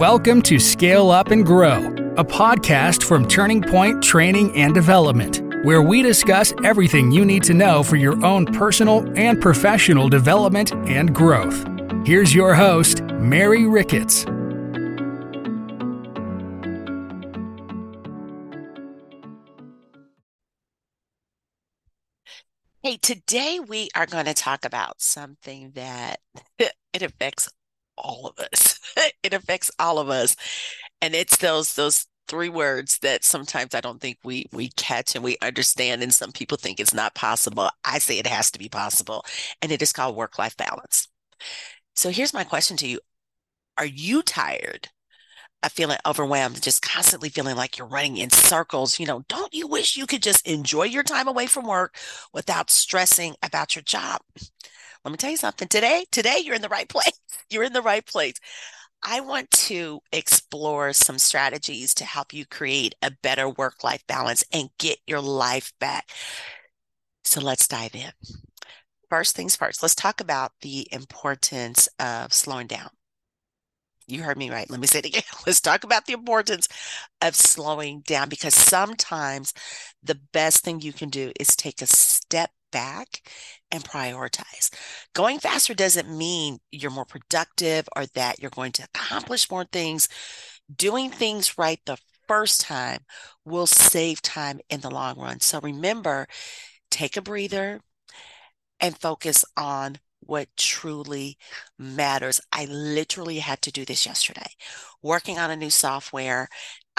Welcome to Scale Up and Grow, a podcast from Turning Point Training and Development, where we discuss everything you need to know for your own personal and professional development and growth. Here's your host, Mary Ricketts. Hey, today we are going to talk about something that it affects all of us. it affects all of us. And it's those those three words that sometimes I don't think we we catch and we understand and some people think it's not possible. I say it has to be possible. And it is called work-life balance. So here's my question to you. Are you tired of feeling overwhelmed, just constantly feeling like you're running in circles. You know, don't you wish you could just enjoy your time away from work without stressing about your job? Let me tell you something. Today, today you're in the right place. You're in the right place. I want to explore some strategies to help you create a better work life balance and get your life back. So let's dive in. First things first, let's talk about the importance of slowing down you heard me right. Let me say it again. Let's talk about the importance of slowing down because sometimes the best thing you can do is take a step back and prioritize. Going faster doesn't mean you're more productive or that you're going to accomplish more things. Doing things right the first time will save time in the long run. So remember, take a breather and focus on what truly matters. I literally had to do this yesterday. Working on a new software,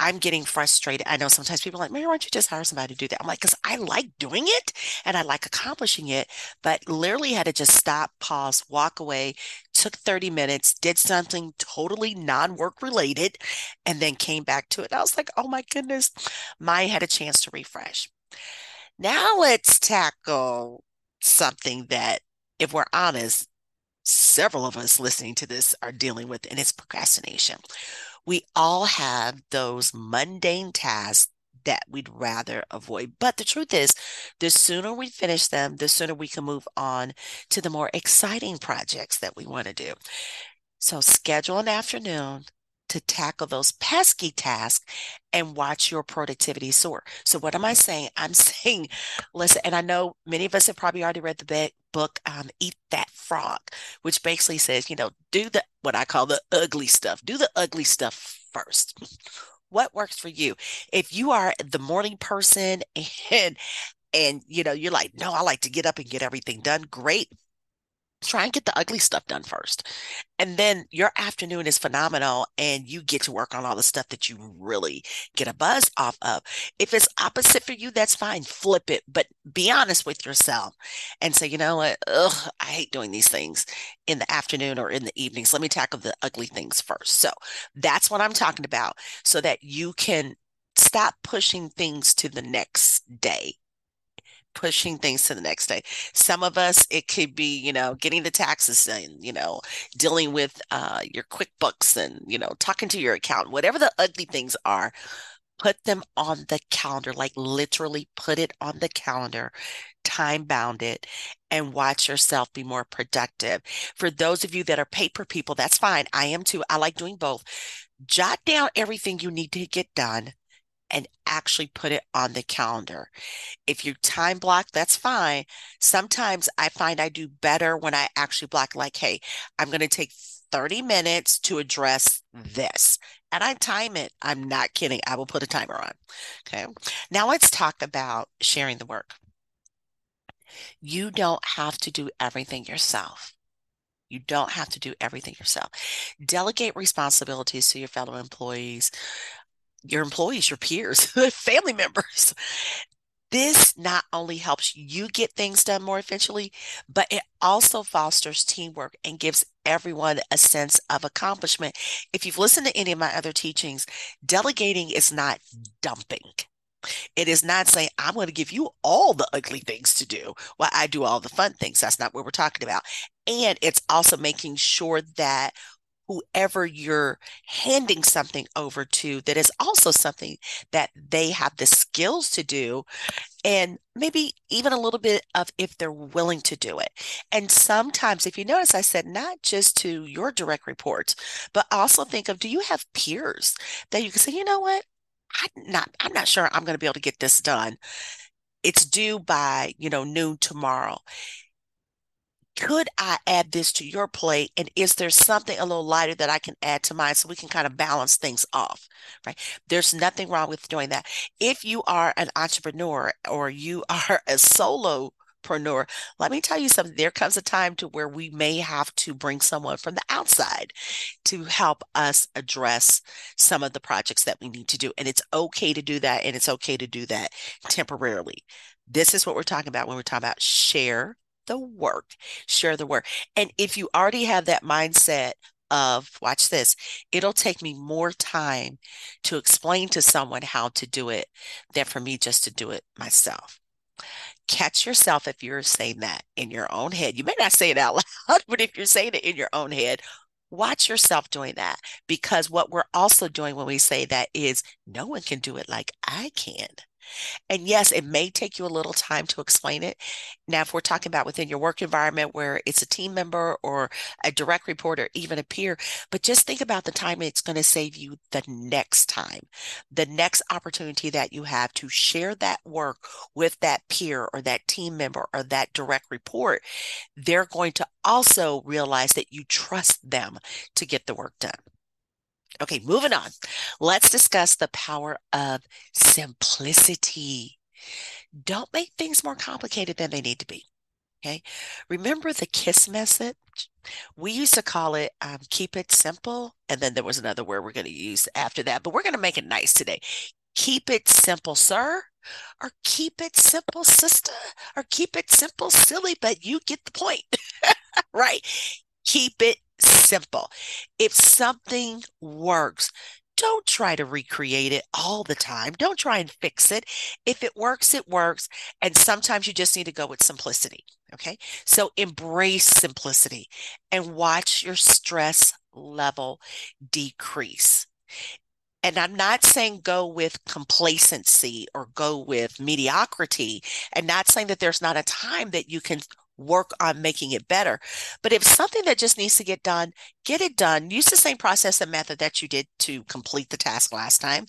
I'm getting frustrated. I know sometimes people are like, Mary, why don't you just hire somebody to do that? I'm like, because I like doing it and I like accomplishing it, but literally had to just stop, pause, walk away, took 30 minutes, did something totally non work related, and then came back to it. I was like, oh my goodness, my had a chance to refresh. Now let's tackle something that if we're honest, several of us listening to this are dealing with, and it's procrastination. We all have those mundane tasks that we'd rather avoid. But the truth is, the sooner we finish them, the sooner we can move on to the more exciting projects that we want to do. So schedule an afternoon to tackle those pesky tasks and watch your productivity soar. So, what am I saying? I'm saying, listen, and I know many of us have probably already read the book, um, Eat That Frog, which basically says, you know, do the what I call the ugly stuff, do the ugly stuff first. What works for you? If you are the morning person and and you know you're like no i like to get up and get everything done great try and get the ugly stuff done first. And then your afternoon is phenomenal and you get to work on all the stuff that you really get a buzz off of. If it's opposite for you, that's fine. Flip it, but be honest with yourself and say, you know what? Ugh, I hate doing these things in the afternoon or in the evenings. Let me tackle the ugly things first. So that's what I'm talking about so that you can stop pushing things to the next day pushing things to the next day. Some of us, it could be, you know, getting the taxes and, you know, dealing with uh, your QuickBooks and, you know, talking to your accountant, whatever the ugly things are, put them on the calendar, like literally put it on the calendar, time bound it, and watch yourself be more productive. For those of you that are paper people, that's fine. I am too. I like doing both. Jot down everything you need to get done and actually put it on the calendar. If you time block, that's fine. Sometimes I find I do better when I actually block, like, hey, I'm going to take 30 minutes to address this. And I time it. I'm not kidding. I will put a timer on. Okay. Now let's talk about sharing the work. You don't have to do everything yourself. You don't have to do everything yourself. Delegate responsibilities to your fellow employees your employees, your peers, family members. This not only helps you get things done more efficiently, but it also fosters teamwork and gives everyone a sense of accomplishment. If you've listened to any of my other teachings, delegating is not dumping. It is not saying, I'm going to give you all the ugly things to do while I do all the fun things. That's not what we're talking about. And it's also making sure that whoever you're handing something over to that is also something that they have the skills to do and maybe even a little bit of if they're willing to do it. And sometimes, if you notice, I said not just to your direct reports, but also think of do you have peers that you can say, you know what? I'm not, I'm not sure I'm going to be able to get this done. It's due by, you know, noon tomorrow could I add this to your plate? And is there something a little lighter that I can add to mine so we can kind of balance things off? Right. There's nothing wrong with doing that. If you are an entrepreneur or you are a solo solopreneur, let me tell you something. There comes a time to where we may have to bring someone from the outside to help us address some of the projects that we need to do. And it's okay to do that. And it's okay to do that temporarily. This is what we're talking about when we're talking about share the work, share the work. And if you already have that mindset of, watch this, it'll take me more time to explain to someone how to do it than for me just to do it myself. Catch yourself if you're saying that in your own head. You may not say it out loud, but if you're saying it in your own head, watch yourself doing that because what we're also doing when we say that is no one can do it like I can. And yes, it may take you a little time to explain it. Now, if we're talking about within your work environment where it's a team member or a direct report or even a peer, but just think about the time it's going to save you the next time, the next opportunity that you have to share that work with that peer or that team member or that direct report. They're going to also realize that you trust them to get the work done. Okay, moving on. Let's discuss the power of simplicity. Don't make things more complicated than they need to be. Okay. Remember the KISS method? We used to call it um, keep it simple. And then there was another word we're going to use after that, but we're going to make it nice today. Keep it simple, sir, or keep it simple, sister, or keep it simple, silly, but you get the point, right? Keep it simple. If something works, don't try to recreate it all the time. Don't try and fix it. If it works, it works. And sometimes you just need to go with simplicity. Okay. So embrace simplicity and watch your stress level decrease. And I'm not saying go with complacency or go with mediocrity, and not saying that there's not a time that you can work on making it better. But if something that just needs to get done, get it done. Use the same process and method that you did to complete the task last time.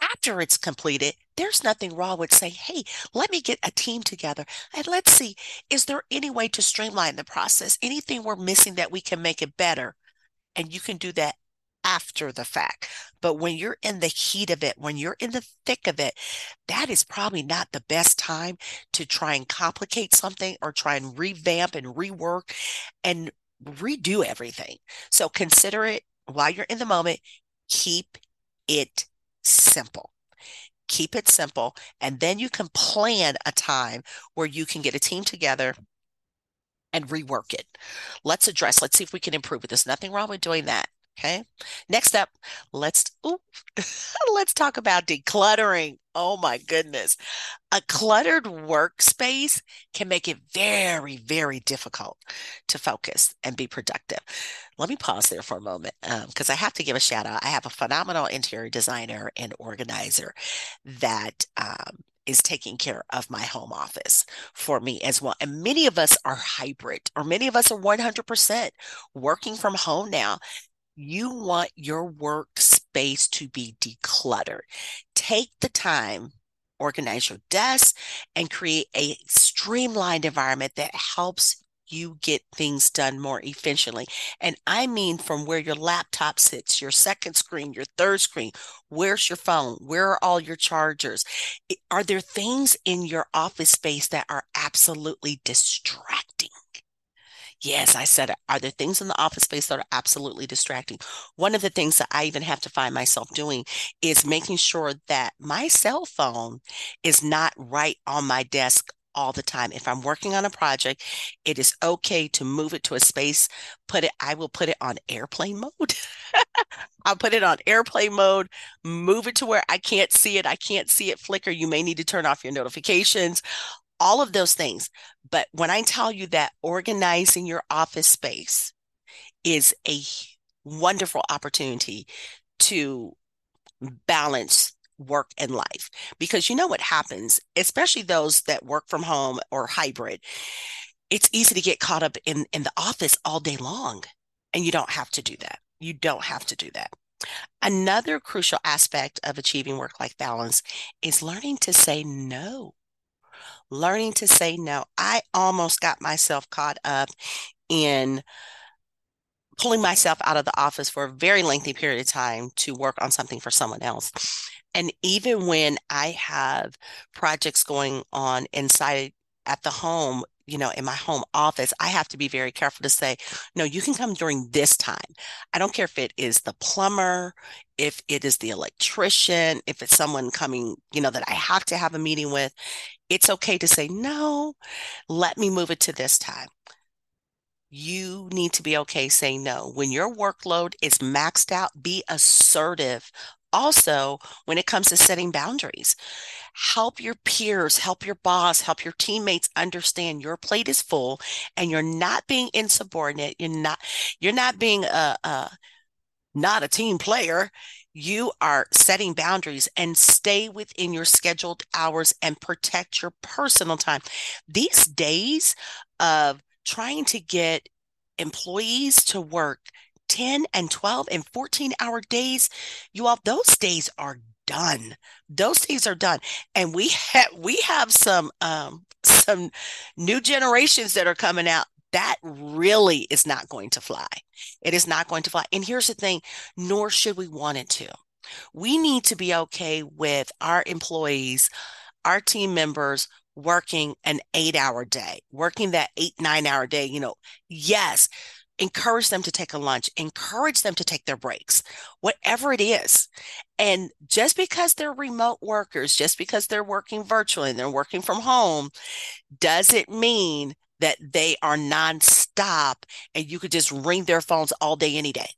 After it's completed, there's nothing wrong with saying, hey, let me get a team together and let's see, is there any way to streamline the process? Anything we're missing that we can make it better? And you can do that after the fact. But when you're in the heat of it, when you're in the thick of it, that is probably not the best time to try and complicate something or try and revamp and rework and redo everything. So consider it while you're in the moment. Keep it simple. Keep it simple. And then you can plan a time where you can get a team together and rework it. Let's address, let's see if we can improve it. There's nothing wrong with doing that. Okay. Next up, let's ooh, let's talk about decluttering. Oh my goodness. A cluttered workspace can make it very, very difficult to focus and be productive. Let me pause there for a moment because um, I have to give a shout out. I have a phenomenal interior designer and organizer that um, is taking care of my home office for me as well. And many of us are hybrid, or many of us are 100% working from home now you want your workspace to be decluttered. Take the time, organize your desk, and create a streamlined environment that helps you get things done more efficiently. And I mean from where your laptop sits, your second screen, your third screen, where's your phone? Where are all your chargers? Are there things in your office space that are absolutely distracting? Yes, I said. Are there things in the office space that are absolutely distracting? One of the things that I even have to find myself doing is making sure that my cell phone is not right on my desk all the time. If I'm working on a project, it is okay to move it to a space, put it, I will put it on airplane mode. I'll put it on airplane mode, move it to where I can't see it. I can't see it flicker. You may need to turn off your notifications all of those things. But when I tell you that organizing your office space is a wonderful opportunity to balance work and life. Because you know what happens especially those that work from home or hybrid it's easy to get caught up in in the office all day long and you don't have to do that. You don't have to do that. Another crucial aspect of achieving work life balance is learning to say no learning to say no i almost got myself caught up in pulling myself out of the office for a very lengthy period of time to work on something for someone else. And even when I have projects going on inside at the home, you know, in my home office, I have to be very careful to say, no, you can come during this time. I don't care if it is the plumber, if it is the electrician, if it's someone coming, you know, that I have to have a meeting with. It's okay to say, no, let me move it to this time you need to be okay saying no. When your workload is maxed out, be assertive. Also, when it comes to setting boundaries, help your peers, help your boss, help your teammates understand your plate is full and you're not being insubordinate. You're not, you're not being a, a not a team player. You are setting boundaries and stay within your scheduled hours and protect your personal time. These days of trying to get employees to work 10 and 12 and 14 hour days, you all, those days are done. Those days are done. And we have we have some um some new generations that are coming out. That really is not going to fly. It is not going to fly. And here's the thing, nor should we want it to. We need to be okay with our employees, our team members working an eight hour day, working that eight, nine hour day, you know, yes, encourage them to take a lunch, encourage them to take their breaks, whatever it is. And just because they're remote workers, just because they're working virtually and they're working from home, doesn't mean that they are nonstop and you could just ring their phones all day, any day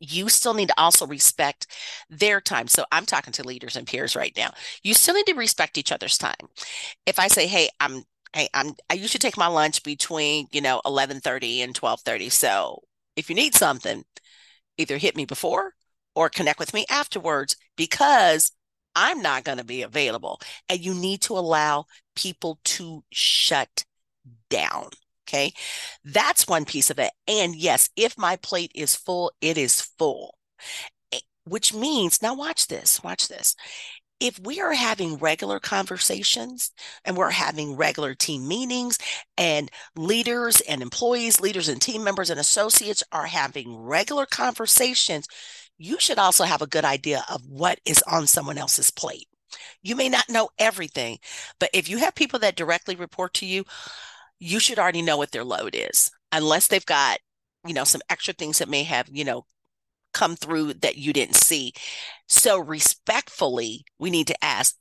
you still need to also respect their time. So I'm talking to leaders and peers right now. You still need to respect each other's time. If I say, "Hey, I'm hey, I'm I usually take my lunch between, you know, 11:30 and 12:30. So, if you need something, either hit me before or connect with me afterwards because I'm not going to be available. And you need to allow people to shut down. Okay. That's one piece of it. And yes, if my plate is full, it is full, eh, which means now watch this, watch this. If we are having regular conversations and we're having regular team meetings and leaders and employees, leaders and team members and associates are having regular conversations, you should also have a good idea of what is on someone else's plate. You may not know everything, but if you have people that directly report to you, you should already know what their load is, unless they've got, you know, some extra things that may have, you know, come through that you didn't see. So, respectfully, we need to ask,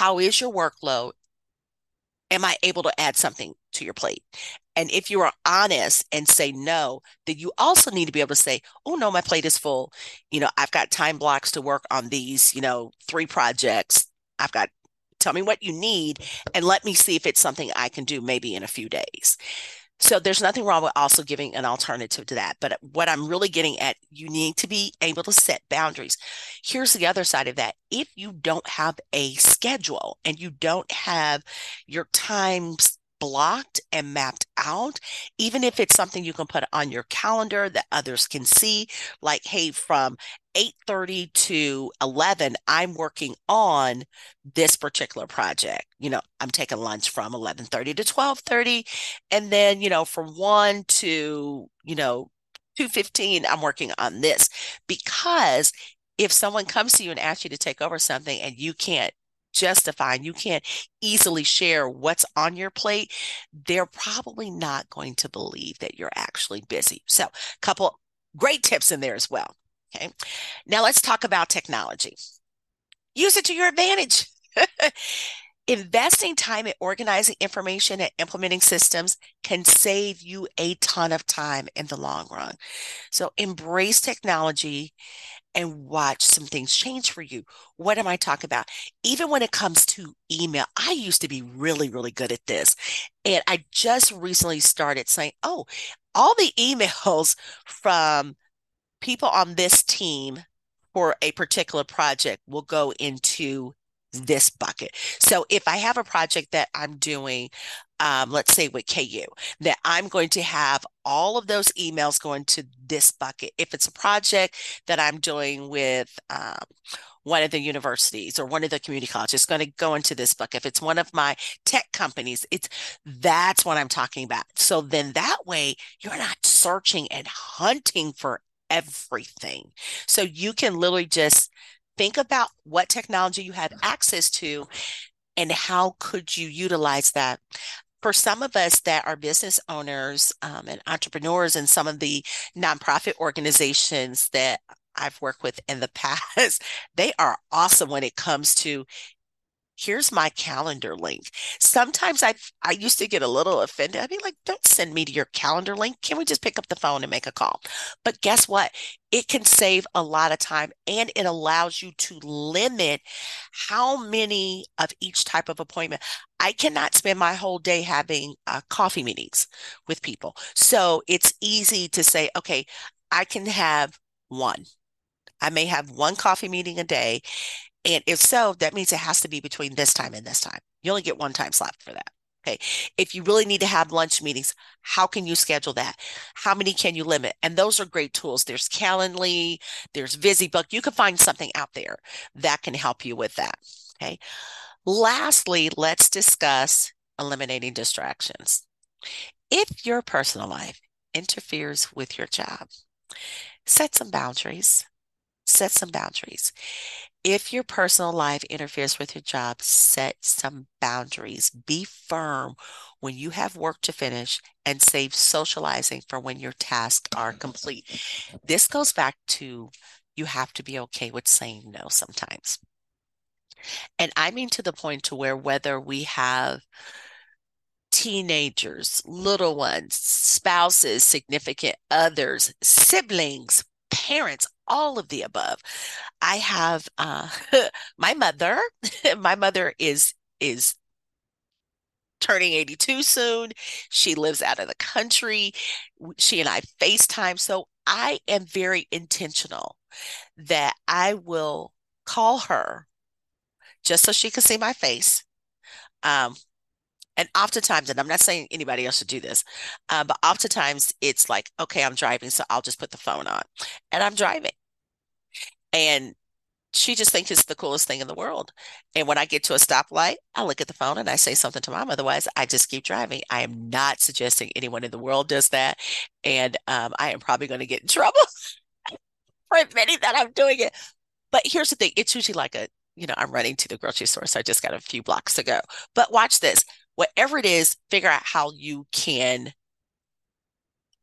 how is your workload? Am I able to add something to your plate? And if you are honest and say no, then you also need to be able to say, oh, no, my plate is full. You know, I've got time blocks to work on these, you know, three projects. I've got tell me what you need and let me see if it's something I can do maybe in a few days. So there's nothing wrong with also giving an alternative to that. But what I'm really getting at, you need to be able to set boundaries. Here's the other side of that. If you don't have a schedule and you don't have your times blocked and mapped out, even if it's something you can put on your calendar that others can see, like, hey, from 8:30 to 11 I'm working on this particular project. You know, I'm taking lunch from 11:30 to 12:30 and then, you know, from 1 to, you know, 2:15 I'm working on this because if someone comes to you and asks you to take over something and you can't justify and you can't easily share what's on your plate, they're probably not going to believe that you're actually busy. So, a couple great tips in there as well. Okay. Now let's talk about technology. Use it to your advantage. Investing time in organizing information and implementing systems can save you a ton of time in the long run. So embrace technology and watch some things change for you. What am I talking about? Even when it comes to email, I used to be really, really good at this. And I just recently started saying, oh, all the emails from people on this team for a particular project will go into this bucket. So if I have a project that I'm doing, um, let's say with KU, that I'm going to have all of those emails going to this bucket. If it's a project that I'm doing with um, one of the universities or one of the community colleges, it's going to go into this bucket. If it's one of my tech companies, it's that's what I'm talking about. So then that way you're not searching and hunting for everything. So you can literally just think about what technology you have access to and how could you utilize that for some of us that are business owners um, and entrepreneurs and some of the nonprofit organizations that I've worked with in the past, they are awesome when it comes to here's my calendar link. Sometimes I I used to get a little offended. I'd be like, don't send me to your calendar link. Can we just pick up the phone and make a call? But guess what? It can save a lot of time and it allows you to limit how many of each type of appointment. I cannot spend my whole day having uh, coffee meetings with people. So it's easy to say, okay, I can have one. I may have one coffee meeting a day and if so, that means it has to be between this time and this time. You only get one time slot for that. Okay. If you really need to have lunch meetings, how can you schedule that? How many can you limit? And those are great tools. There's Calendly, there's VisiBook. You can find something out there that can help you with that. Okay. Lastly, let's discuss eliminating distractions. If your personal life interferes with your job, set some boundaries. Set some boundaries. If your personal life interferes with your job, set some boundaries. Be firm when you have work to finish and save socializing for when your tasks are complete. This goes back to you have to be okay with saying no sometimes. And I mean to the point to where whether we have teenagers, little ones, spouses, significant others, siblings, parents, all of the above. I have uh, my mother. my mother is is turning 82 soon. She lives out of the country. She and I FaceTime. So I am very intentional that I will call her just so she can see my face. Um, and oftentimes, and I'm not saying anybody else should do this, uh, but oftentimes it's like, okay, I'm driving, so I'll just put the phone on and I'm driving. And she just thinks it's the coolest thing in the world. And when I get to a stoplight, I look at the phone and I say something to mom. Otherwise, I just keep driving. I am not suggesting anyone in the world does that. And um, I am probably going to get in trouble for admitting that I'm doing it. But here's the thing it's usually like a, you know, I'm running to the grocery store. So I just got a few blocks to go. But watch this whatever it is, figure out how you can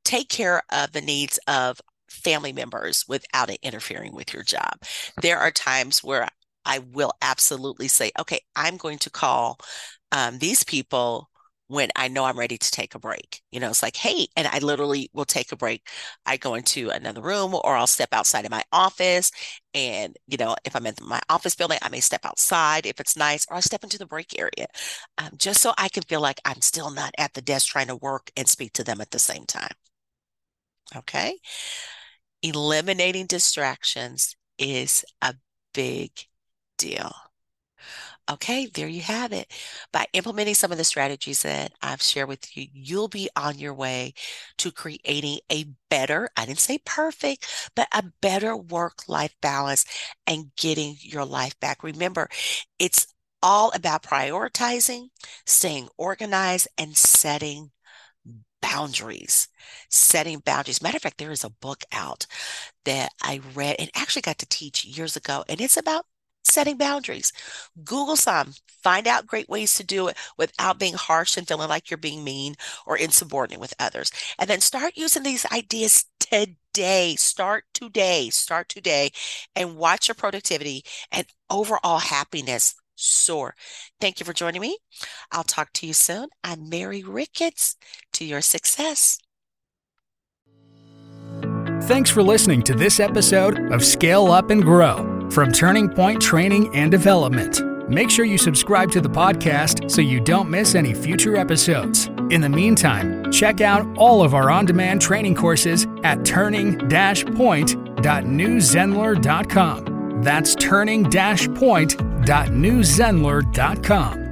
take care of the needs of family members without it interfering with your job. There are times where I will absolutely say, okay, I'm going to call um, these people when I know I'm ready to take a break. You know, it's like, hey, and I literally will take a break. I go into another room or I'll step outside of my office. And, you know, if I'm in my office building, I may step outside if it's nice, or I step into the break area um, just so I can feel like I'm still not at the desk trying to work and speak to them at the same time. Okay. Eliminating distractions is a big deal. Okay, there you have it. By implementing some of the strategies that I've shared with you, you'll be on your way to creating a better, I didn't say perfect, but a better work life balance and getting your life back. Remember, it's all about prioritizing, staying organized, and setting boundaries. Setting boundaries. Matter of fact, there is a book out that I read and actually got to teach years ago, and it's about setting boundaries. Google some, find out great ways to do it without being harsh and feeling like you're being mean or insubordinate with others. And then start using these ideas today. Start today. Start today and watch your productivity and overall happiness soar. Thank you for joining me. I'll talk to you soon. I'm Mary Ricketts. To your success. Thanks for listening to this episode of Scale Up and Grow from Turning Point Training and Development. Make sure you subscribe to the podcast so you don't miss any future episodes. In the meantime, check out all of our on demand training courses at turning Dash point NewZenler.com. That's turning-point.newzenler.com. That's turning-point.newzenler.com.